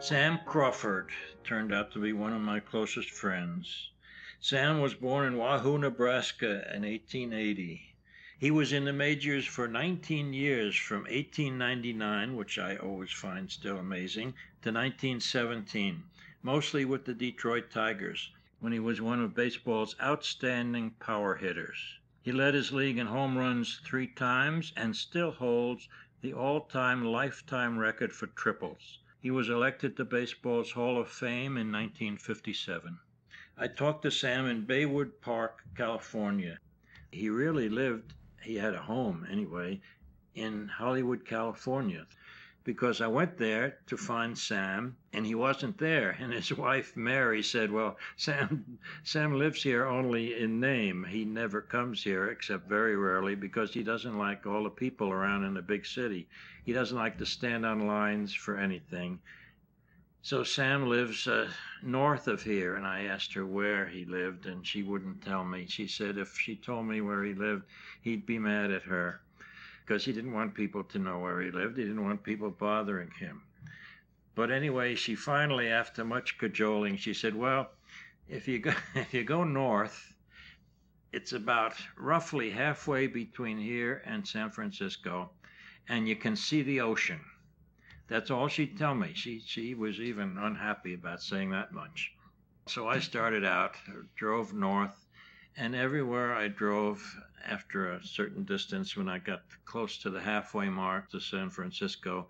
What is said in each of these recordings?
Sam Crawford turned out to be one of my closest friends. Sam was born in Wahoo, Nebraska in 1880. He was in the majors for 19 years from 1899, which I always find still amazing, to 1917, mostly with the Detroit Tigers, when he was one of baseball's outstanding power hitters. He led his league in home runs three times and still holds the all-time lifetime record for triples. He was elected to baseball's Hall of Fame in 1957. I talked to Sam in Baywood Park, California. He really lived, he had a home anyway, in Hollywood, California, because I went there to find Sam and he wasn't there. And his wife Mary said, "Well, Sam Sam lives here only in name. He never comes here except very rarely because he doesn't like all the people around in the big city. He doesn't like to stand on lines for anything." So Sam lives uh, north of here, and I asked her where he lived, and she wouldn't tell me. She said if she told me where he lived, he'd be mad at her because he didn't want people to know where he lived. He didn't want people bothering him. But anyway, she finally, after much cajoling, she said, "Well, if you go if you go north, it's about roughly halfway between here and San Francisco, and you can see the ocean." That's all she'd tell me. She she was even unhappy about saying that much. So I started out, drove north, and everywhere I drove after a certain distance, when I got close to the halfway mark to San Francisco,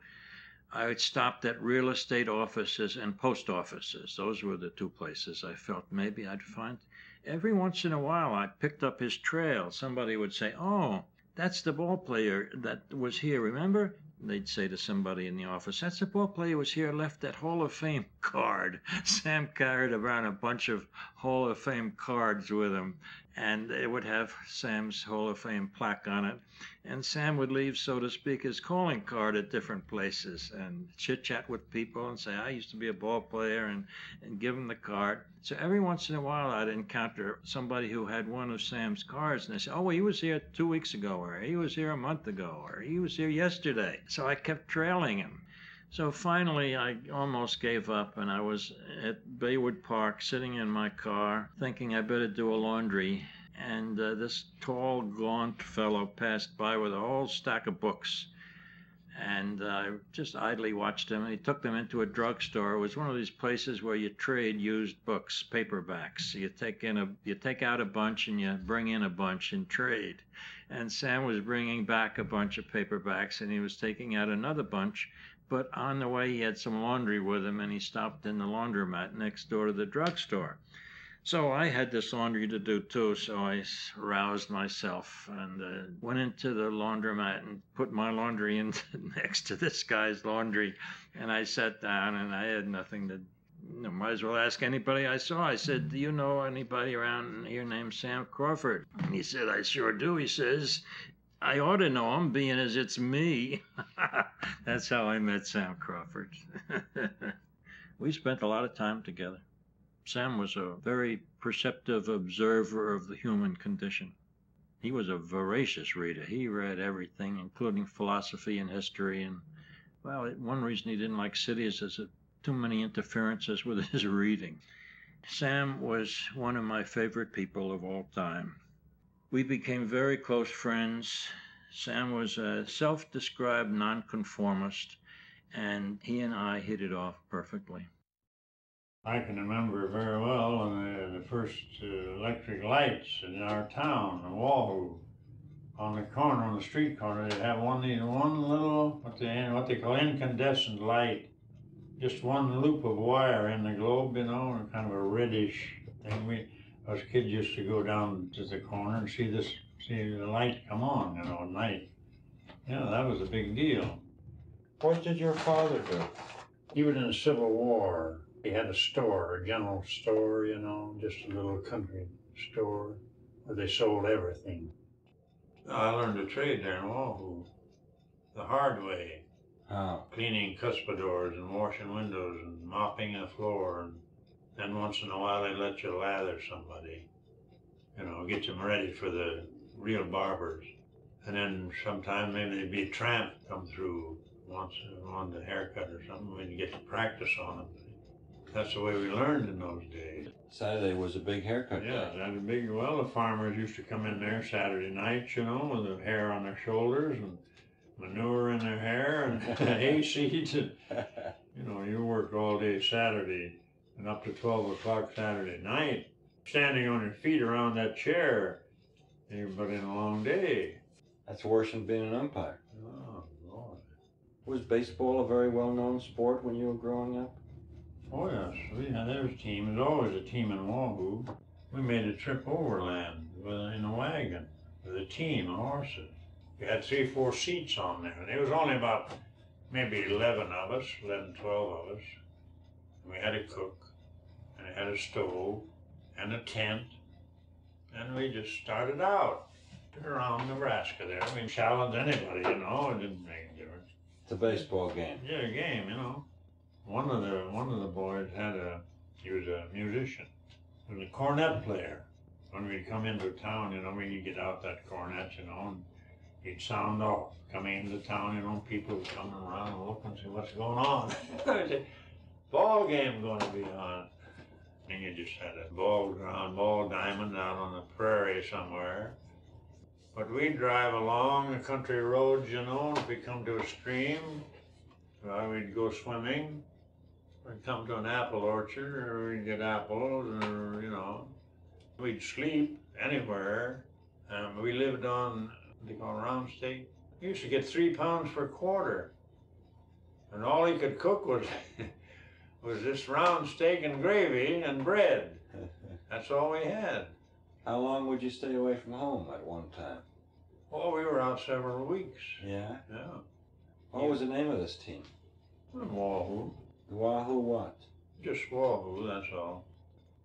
I would stopped at real estate offices and post offices. Those were the two places I felt maybe I'd find. Every once in a while, I picked up his trail. Somebody would say, "Oh, that's the ball player that was here. Remember? They'd say to somebody in the office, "That's the ball player was here, left that Hall of Fame card." Sam carried around a bunch of Hall of Fame cards with him, and it would have Sam's Hall of Fame plaque on it. And Sam would leave, so to speak, his calling card at different places and chit chat with people and say, I used to be a ball player and, and give them the card. So every once in a while, I'd encounter somebody who had one of Sam's cards and they say, Oh, well, he was here two weeks ago, or he was here a month ago, or he was here yesterday. So I kept trailing him. So finally, I almost gave up, and I was at Baywood Park sitting in my car thinking I better do a laundry. And uh, this tall, gaunt fellow passed by with a whole stack of books. And I just idly watched him. And he took them into a drugstore. It was one of these places where you trade used books, paperbacks. You take in a, you take out a bunch and you bring in a bunch and trade. And Sam was bringing back a bunch of paperbacks, and he was taking out another bunch but on the way he had some laundry with him and he stopped in the laundromat next door to the drugstore. So I had this laundry to do too, so I roused myself and uh, went into the laundromat and put my laundry in next to this guy's laundry. And I sat down and I had nothing to you might as well ask anybody I saw. I said, Do you know anybody around here named Sam Crawford? And he said, I sure do. He says, I ought to know him, being as it's me. That's how I met Sam Crawford. we spent a lot of time together. Sam was a very perceptive observer of the human condition. He was a voracious reader. He read everything, including philosophy and history. And, well, one reason he didn't like cities is that too many interferences with his reading. Sam was one of my favorite people of all time. We became very close friends. Sam was a self described nonconformist, and he and I hit it off perfectly. I can remember very well the, the first uh, electric lights in our town, in Wahoo. On the corner, on the street corner, they have one one little what they what they call incandescent light, just one loop of wire in the globe, you know, kind of a reddish thing. We us kids used to go down to the corner and see this, see the light come on, you know, at night. Yeah, that was a big deal. What did your father do? He was in the Civil War. He had a store, a general store, you know, just a little country store where they sold everything. I learned a trade there in Wahoo, the hard way. Oh. Cleaning cuspidors and washing windows and mopping the floor and then once in a while they let you lather somebody, you know, get them ready for the real barbers. And then sometime maybe there'd be a tramp come through once on the haircut or something, we'd get to practice on it. That's the way we learned in those days. Saturday was a big haircut Yeah, day. that a big, well, the farmers used to come in there Saturday nights, you know, with the hair on their shoulders and manure in their hair and hay seeds and, you know, you work all day Saturday and up to twelve o'clock Saturday night, standing on your feet around that chair. You've been in a long day. That's worse than being an umpire. Oh, Lord. Was baseball a very well known sport when you were growing up? Oh, yes, we had, there was a team, there's always a team in Wahoo. We made a trip overland with, in a wagon with a team of horses. We had three, four seats on there, and there was only about maybe 11 of us, 11, 12 of us. And we had a cook, and we had a stove, and a tent, and we just started out around Nebraska there. We challenged anybody, you know, it didn't make a difference. It's a baseball game. Yeah, a game, you know. One of the one of the boys had a he was a musician. He was a cornet player. When we'd come into town, you know, we'd get out that cornet, you know, and he'd sound off. Coming into town, you know, people would come around and look and see what's going on. Ball game going to be on. And you just had a ball ground, ball diamond out on the prairie somewhere. But we'd drive along the country roads, you know, if we come to a stream, well, we'd go swimming, we'd come to an apple orchard, or we'd get apples, or, you know, we'd sleep anywhere. Um, we lived on, they call it round steak. We used to get three pounds per quarter. And all he could cook was, was this round steak and gravy and bread. That's all we had. How long would you stay away from home at one time? Oh, we were out several weeks. Yeah. Yeah. What was the name of this team? Wahoo. Wahoo what? Just Wahoo, that's all.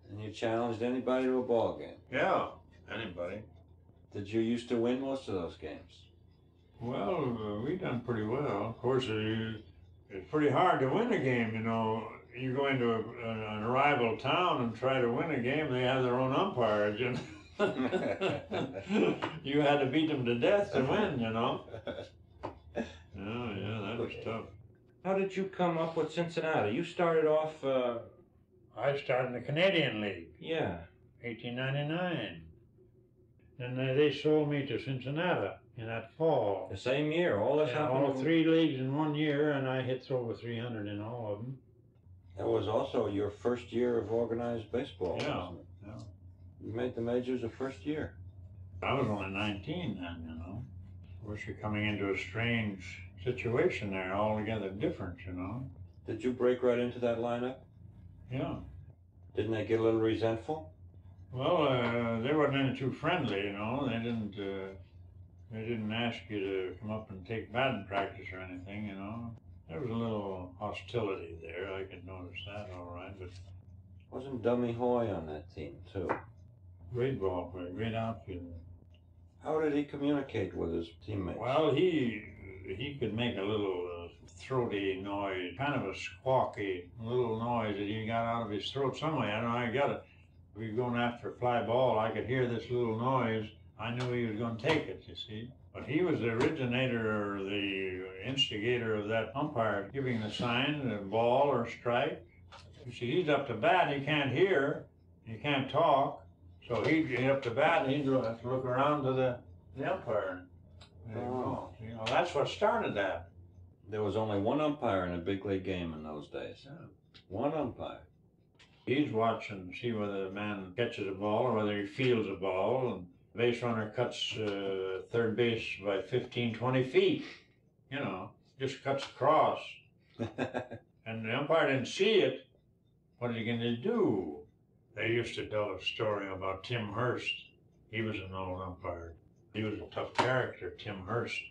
And you challenged anybody to a ball game. Yeah, anybody. Did you used to win most of those games? Well, uh, we done pretty well. Of course, it, it's pretty hard to win a game, you know. You go into a, an, a rival town and try to win a game, they have their own umpires, you know. you had to beat them to death to win, you know. Yeah, yeah, that was tough. How did you come up with Cincinnati? You started off, uh, I started in the Canadian League. yeah. 1899. And uh, they sold me to Cincinnati in that fall. The same year. All this Yeah, happened. all three leagues in one year, and I hit over 300 in all of them. That was also your first year of organized baseball. Yeah, wasn't it? yeah. You made the majors the first year. I was only 19 then, you know. Of course, you're coming into a strange situation there, altogether different, you know. Did you break right into that lineup? Yeah. Didn't they get a little resentful? Well, uh, they wasn't any too friendly, you know. They didn't. Uh, they didn't ask you to come up and take batting practice or anything, you know. There was a little hostility there. I could notice that, all right. But Wasn't Dummy Hoy on that team too? great ball player, great outfielder. How did he communicate with his teammates? Well, he he could make a little uh, throaty noise, kind of a squawky little noise that he got out of his throat somewhere. I don't know how he got it. We were going after a fly ball. I could hear this little noise. I knew he was going to take it. You see. But he was the originator or the instigator of that umpire giving the sign, the ball or strike. You see, he's up to bat. He can't hear. He can't talk. So he'd get up to bat and he'd have to look around to the, the umpire. Go. Oh. You know, that's what started that. There was only one umpire in a big league game in those days. Yeah. One umpire. He's watching to see whether the man catches a ball or whether he fields a ball. And base runner cuts uh, third base by 15, 20 feet. You know, just cuts across. And the umpire didn't see it. What are you going to do? They used to tell a story about Tim Hurst. He was an old umpire. He was a tough character, Tim Hurst.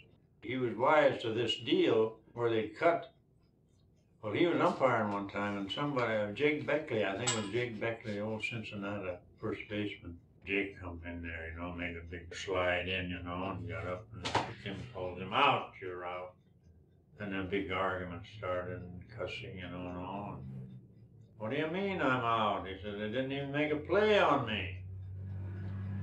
He was wise to this deal where they cut. Well, he was umpiring one time, and somebody, uh, Jake Beckley, I think it was Jake Beckley, old Cincinnati first baseman. Jake come in there, you know, made a big slide in, you know, and got up, and Tim told him, out, you're out. And Then a big argument started, and cussing, you know, and all. What do you mean I'm out? He said, they didn't even make a play on me.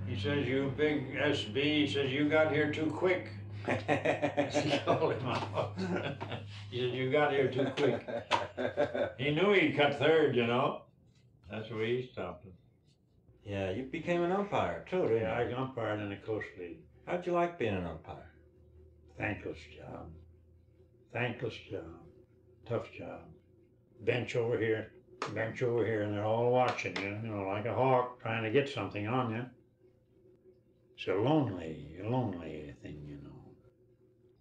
He says, you big SB, he says, you got here too quick. He called him out. He said, you got here too quick. He knew he'd cut third, you know. That's the way he stopped it. yeah, you became an umpire too, didn't Yeah, you? I umpired in the Coast League. How'd you like being an umpire? Thankless job. Thankless job. Tough job. Bench over here, bench over here, and they're all watching you, you know, like a hawk trying to get something on you. It's a lonely, lonely thing.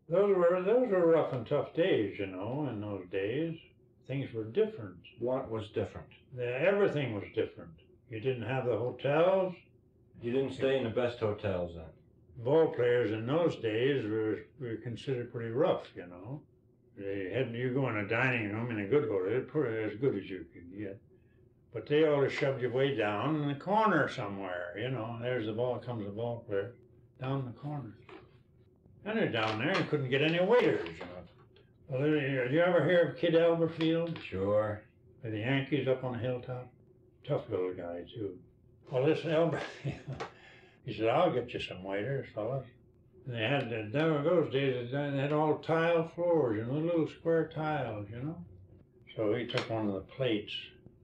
Those were those were rough and tough days, you know. In those days, things were different. What was different? The, everything was different. You didn't have the hotels. You didn't stay in the best hotels then. ball players in those days were, were considered pretty rough, you know. They had you go in a dining room in a good hotel, pretty as good as you could get. But they always shoved you way down in the corner somewhere, you know. There's the ball, comes the ball player down the corner. And they're down there and couldn't get any waiters, you know. Well, did you ever hear of Kid Elberfeld? Sure. with the Yankees up on the hilltop. Tough little guy too. Well, this Elber, he said, "I'll get you some waiters, fellas." And they had never those days. They had all tile floors, you know, little square tiles, you know. So he took one of the plates.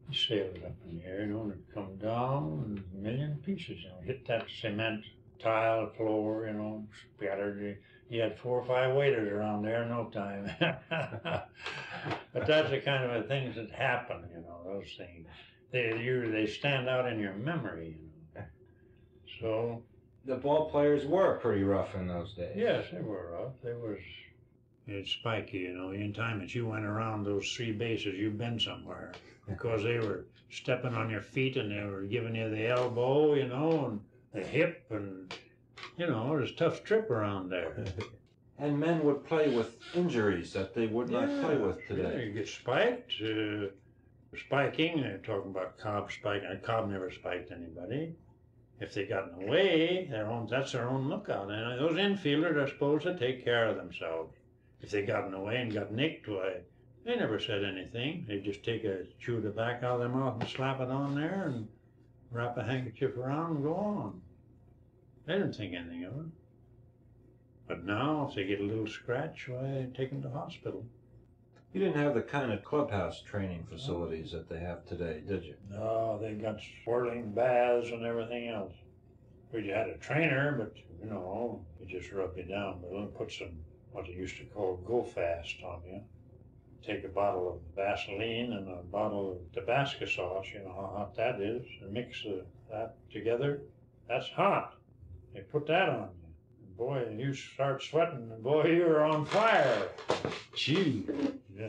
He sailed it up in the air, you know, and it come down in a million pieces, you know, hit that cement tile floor, you know, spattered. He had four or five waiters around there in no time. but that's the kind of things that happen, you know, those things. They you they stand out in your memory, you know. So The ball players were pretty rough in those days. yes, they were rough. They was it's spiky, you know. In time that you went around those three bases, you've been somewhere because they were stepping on your feet and they were giving you the elbow, you know, and the hip, and you know, it was a tough trip around there. And men would play with injuries that they would not play with Yeah, today. you get spiked. Uh, spiking, they're talking about Cobb spiking. Uh, Cobb never spiked anybody. If they got in the way, their own, that's their own lookout. And those infielders are supposed to take care of themselves. If they got in the way and got nicked, why, they never said anything. They just take a chew the back out of their mouth and slap it on there and wrap a handkerchief around and go on. They didn't think anything of it. But now, if they get a little scratch, why, they take them to hospital. You didn't have the kind of clubhouse training facilities that they have today, did you? No, they got swirling baths and everything else. We had a trainer, but you know, he just rubbed you down. But then put some what they used to call go fast on you. Take a bottle of Vaseline and a bottle of Tabasco sauce. You know how hot that is, and mix the, that together. That's hot. They put that on you. And boy, you start sweating, and boy, you're on fire. Gee, yeah.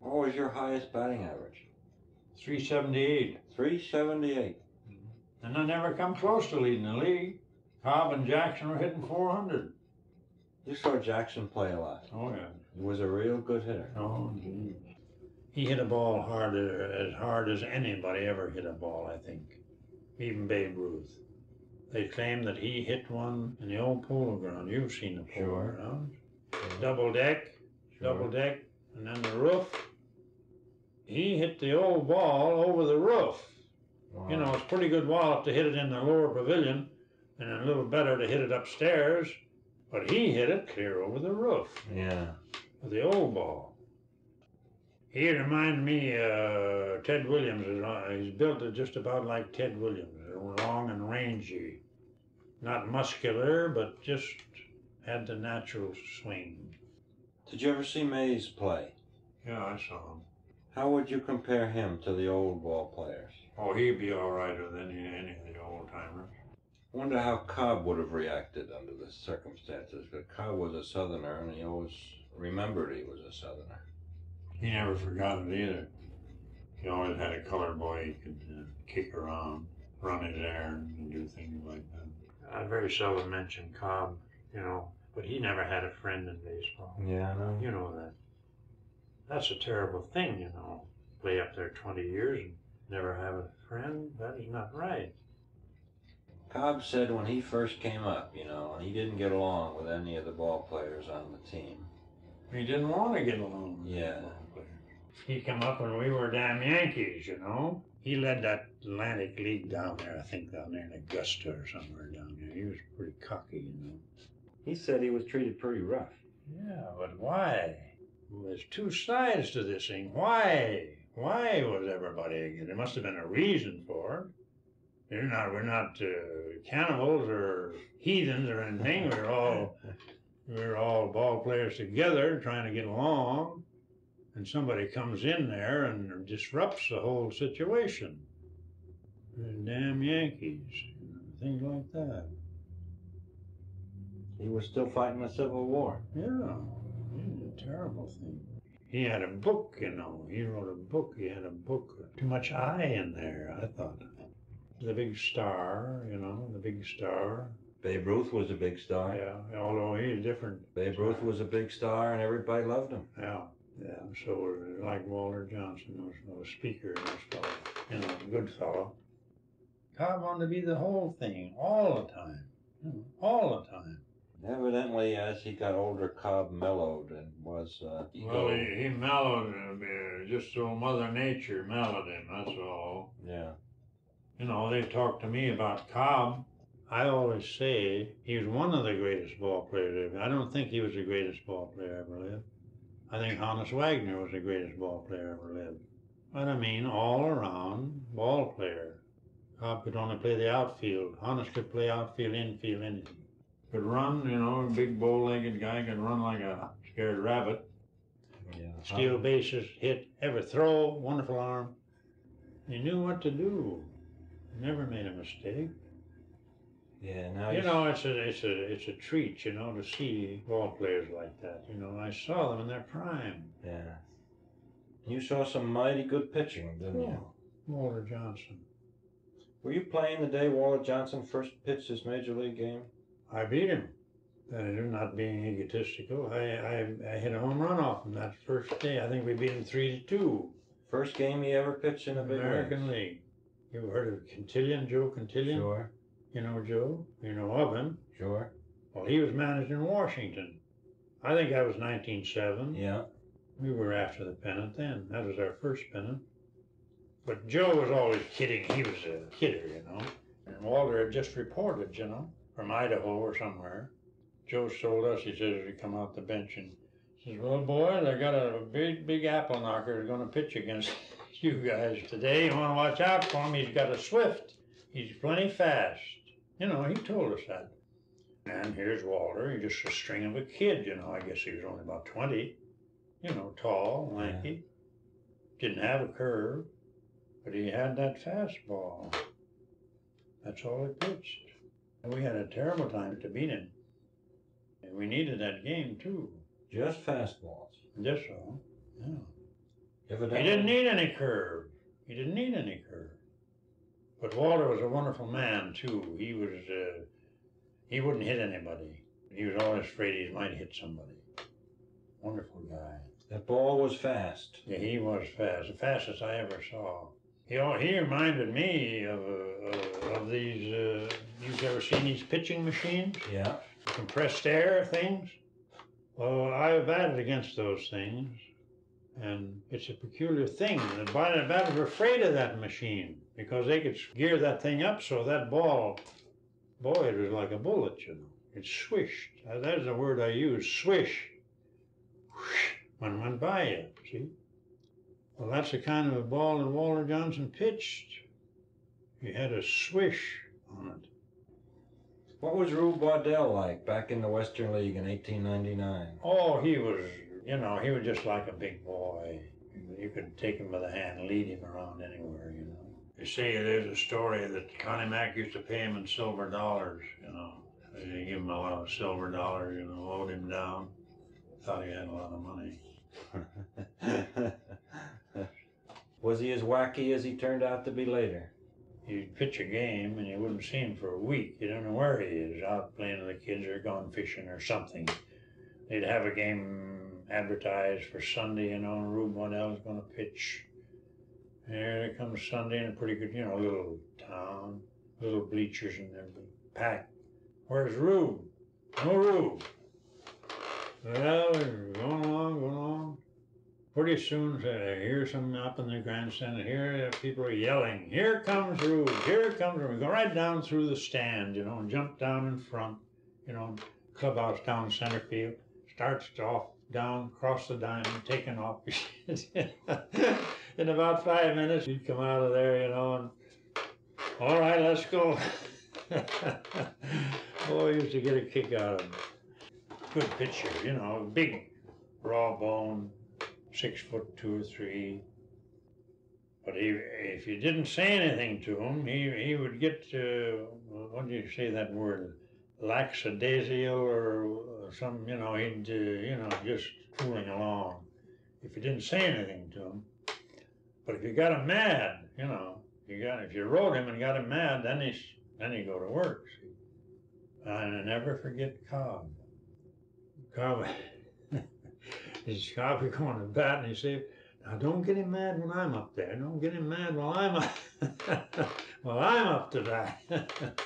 What was your highest batting average? Three seventy-eight. 378. Mm-hmm. And I never come close to leading the league. Cobb and Jackson were hitting 400. You saw Jackson play a lot. Oh, yeah. He was a real good hitter. Oh, gee. He hit a ball harder, as hard as anybody ever hit a ball, I think. Even Babe Ruth. They claim that he hit one in the old polo ground. You've seen the polo Sure. ground. Double deck, double deck, and then the roof. He hit the old ball over the roof. Wow. You know, it's a pretty good wallop to hit it in the lower pavilion, and a little better to hit it upstairs. But he hit it clear over the roof Yeah. with the old ball. He reminded me uh, Ted Williams. is, He's built just about like Ted Williams, long and rangy, not muscular, but just had the natural swing. Did you ever see Mays play? Yeah, I saw him. How would you compare him to the old ball players? Oh, he'd be all righter than any of the old timers. Wonder how Cobb would have reacted under the circumstances. Because Cobb was a Southerner, and he always remembered he was a Southerner. He never forgot it either. He always had a colored boy he could uh, kick around, run his errands, and do things like that. I very seldom mention Cobb, you know, but he never had a friend in baseball. Yeah, I know. You know that. That's a terrible thing, you know. Play up there 20 years and never have a friend. That is not right. Cobb said when he first came up, you know, he didn't get along with any of the ball players on the team. He didn't want to get along. with Yeah. the ball players. He come up when we were damn Yankees, you know. He led that Atlantic League down there, I think down there in Augusta or somewhere down there. He was pretty cocky, you know. He said he was treated pretty rough. Yeah, but why? Well, there's two sides to this thing. Why? Why was everybody? Again? There must have been a reason for it. We're not. We're not uh, cannibals or heathens or anything. We're all we're all ball players together trying to get along, and somebody comes in there and disrupts the whole situation. The damn Yankees, you things like that. He was still fighting the Civil War. Yeah, it's a terrible thing. He had a book, you know. He wrote a book. He had a book. Too much I in there, I thought. The big star, you know, the big star. Babe Ruth was a big star. Yeah, although he's different. Babe Ruth was a big star, and everybody loved him. Yeah, yeah. So like Walter Johnson was a speaker, this fellow, you know, a good fellow. Cobb wanted to be the whole thing all the time, you know, all the time. Evidently, as he got older, Cobb mellowed and was. Uh, Well, he, he mellowed, uh, just so Mother Nature mellowed him, that's all. yeah. You know, they talk to me about Cobb. I always say he was one of the greatest ball players ever. I don't think he was the greatest ball player ever lived. I think Honus Wagner was the greatest ball player ever lived. But I mean, all around ball player. Cobb could only play the outfield. Honus could play outfield, infield, anything. Could run, you know, a big bow-legged guy could run like a scared rabbit. Yeah. Steal bases, hit, every throw, wonderful arm. He knew what to do. Never made a mistake. Yeah. Now You know, it's a it's a it's a treat, you know, to see ball players like that. You know, I saw them in their prime. Yeah. You saw some mighty good pitching, didn't you? Oh, Walter Johnson. Were you playing the day Walter Johnson first pitched his major league game? I beat him. I'm not being egotistical. I, I I hit a home run off him that first day. I think we beat him three to two. First game he ever pitched in a big American league. League. You heard of Cantillon, Joe Cantillon? Sure. You know Joe? You know of him? Sure. Well, he was managed in Washington. I think that was 1907. Yeah. We were after the pennant then. That was our first pennant. But Joe was always kidding. He was a kidder, you know. And Walter had just reported, you know, from Idaho or somewhere. Joe told us, he says, as we come out the bench and says, Well, boy, they got a big, big apple knocker who's going to pitch against you guys today. You want to watch out for him. He's got a swift. He's plenty fast. You know, he told us that. And here's Walter. He's just a string of a kid, you know. I guess he was only about 20 you know, tall, lanky. Didn't have a curve, but he had that fastball. That's all he pitched. And we had a terrible time to beat him. And we needed that game too. Just fastballs. Just all. Yeah. He didn't need any curve. He didn't need any curve. But Walter was a wonderful man too. He was. Uh, he wouldn't hit anybody. He was always afraid he might hit somebody. Wonderful guy. That ball was fast. Yeah, he was fast, the fastest I ever saw. He, know, he reminded me of, uh, of these, uh, you've ever seen these pitching machines? Yeah. Compressed air things? Well, I've batted against those things, and it's a peculiar thing. The bat- batters were afraid of that machine because they could gear that thing up so that ball, boy, it was like a bullet, you know. It swished. That's the word I use, swish. Whoosh, One went by you, see? Well, that's the kind of a ball that Walter Johnson pitched. He had a swish on it. What was Rube Waddell like back in the Western League in 1899? Oh, he was, you know, he was just like a big boy. You could take him by the hand and lead him around anywhere, you know. They say there's a story that Connie Mack used to pay him in silver dollars, you know. They give him a lot of silver dollars, you know, owed him down. Thought he had a lot of money. was he as wacky as he turned out to be later? You'd pitch a game and you wouldn't see him for a week. You don't know where he is, out playing with the kids or gone fishing or something. They'd have a game advertised for Sunday, and Rube Waddell's going to pitch. Here it comes Sunday in a pretty good, you know, little town, little bleachers and everything, packed. Where's Rube? No Rube. Well, going along, going along. Pretty soon, uh, I hear something up in the grandstand. and Here, people are yelling, "Here comes Rube! Here comes Rube!" We go right down through the stand, you know, and jump down in front, you know, clubhouse down center field. Starts off down, cross the diamond, taking off. In about five minutes, he'd come out of there, you know, and all right, let's go. Boy, used to get a kick out of him. Good pitcher, you know, big, raw bone, six foot two or three. But he, if you didn't say anything to him, he, he would get, uh, what do you say that word? Lackadaisical or some, you know, he'd, uh, you know, just fooling along. If you didn't say anything to him. But if you got him mad, you know, you got if you rode him and got him mad, then he's then he go to work. See? And I never forget Cobb. Cobb, his Cobb would go on the bat and he said, "Now don't get him mad when I'm up there. Don't get him mad while I'm up, while I'm up to bat."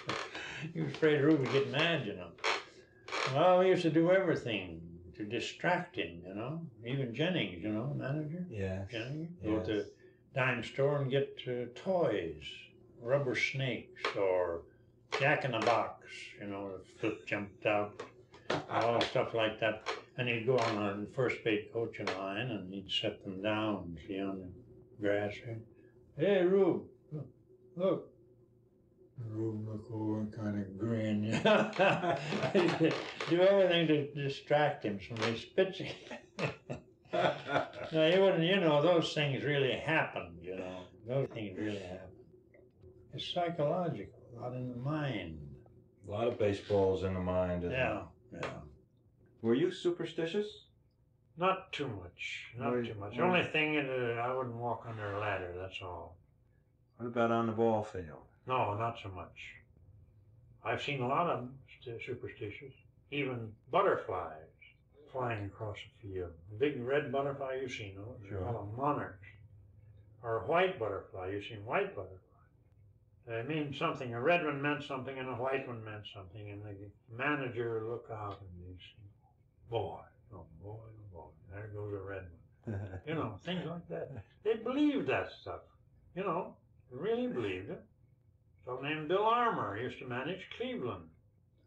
he was afraid Rube would get mad, you know. Well, we used to do everything to distract him, you know. Even Jennings, you know, manager. Yeah. Jennings, go Yes. to dime store and get uh, toys, rubber snakes, or Jack in the Box, you know, the flip jumped out, all stuff like that. And he'd go on a first base coaching line and he'd set them down, see on the grass. Hey, Rube, look. Rube look over and kind of grin. Do everything to distract him from his pitching. No, you wouldn't, you know, those things really happen, you know. Those things really happen. It's psychological, a lot in the mind. A lot of baseball's in the mind. isn't it? Yeah, yeah. Were you superstitious? Not too much, not too much. why- Only thing is, uh, I wouldn't walk under a ladder, that's all. What about on the ball field? No, not so much. I've seen a lot of them st- superstitious. Even butterflies flying across the field. The big red butterfly, you've seen those. Sure. call them monarchs. Or a white butterfly, you've seen white butterflies. They mean something. A red one meant something and a white one meant something. And the manager would look out and he'd say, boy, oh boy, oh boy, there goes a red one. You know, things like that. They believed that stuff. You know, really believed it. So named Bill Armour used to manage Cleveland.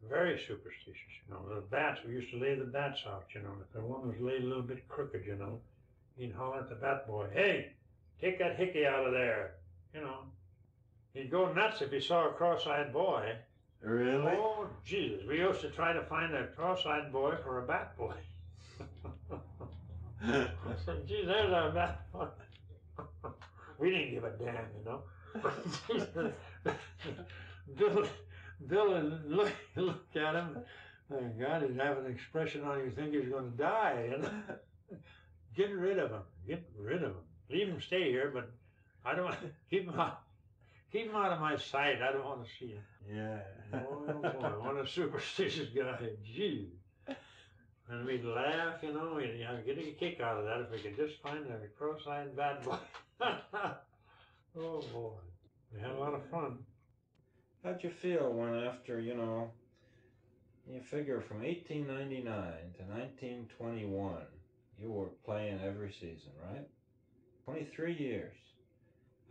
Very superstitious, you know. The bats, we used to lay the bats out, you know. If the one was laid a little bit crooked, you know, he'd holler at the bat boy, hey, take that hickey out of there, you know. He'd go nuts if he saw a cross-eyed boy. Really? Oh, Jesus. We used to try to find a cross-eyed boy for a bat boy. I said, gee, there's our bat boy. we didn't give a damn, you know. Bill, Bill look, look at him. Oh, God, he'd have an expression on you think he's going to die. Get rid of him. Get rid of him. Leave him stay here, but I don't want keep him out. Keep him out of my sight. I don't want to see him. yeah. Oh boy, what a superstitious guy. Gee. And we'd laugh, you know, we'd you know, get a kick out of that if we could just find a cross-eyed bad boy. oh boy. We had a lot of fun. How'd you feel when after, you know, you figure from 1899 to 1921, you were playing every season, right? 23 years.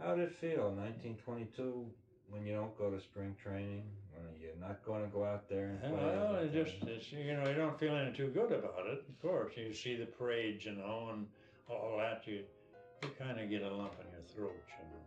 How did it feel in 1922 when you don't go to spring training, when you're not going to go out there and play? Well, it just, it's, you know, you don't feel any too good about it, of course. You see the parades, you know, and all that, you, you kind of get a lump in your throat, you know.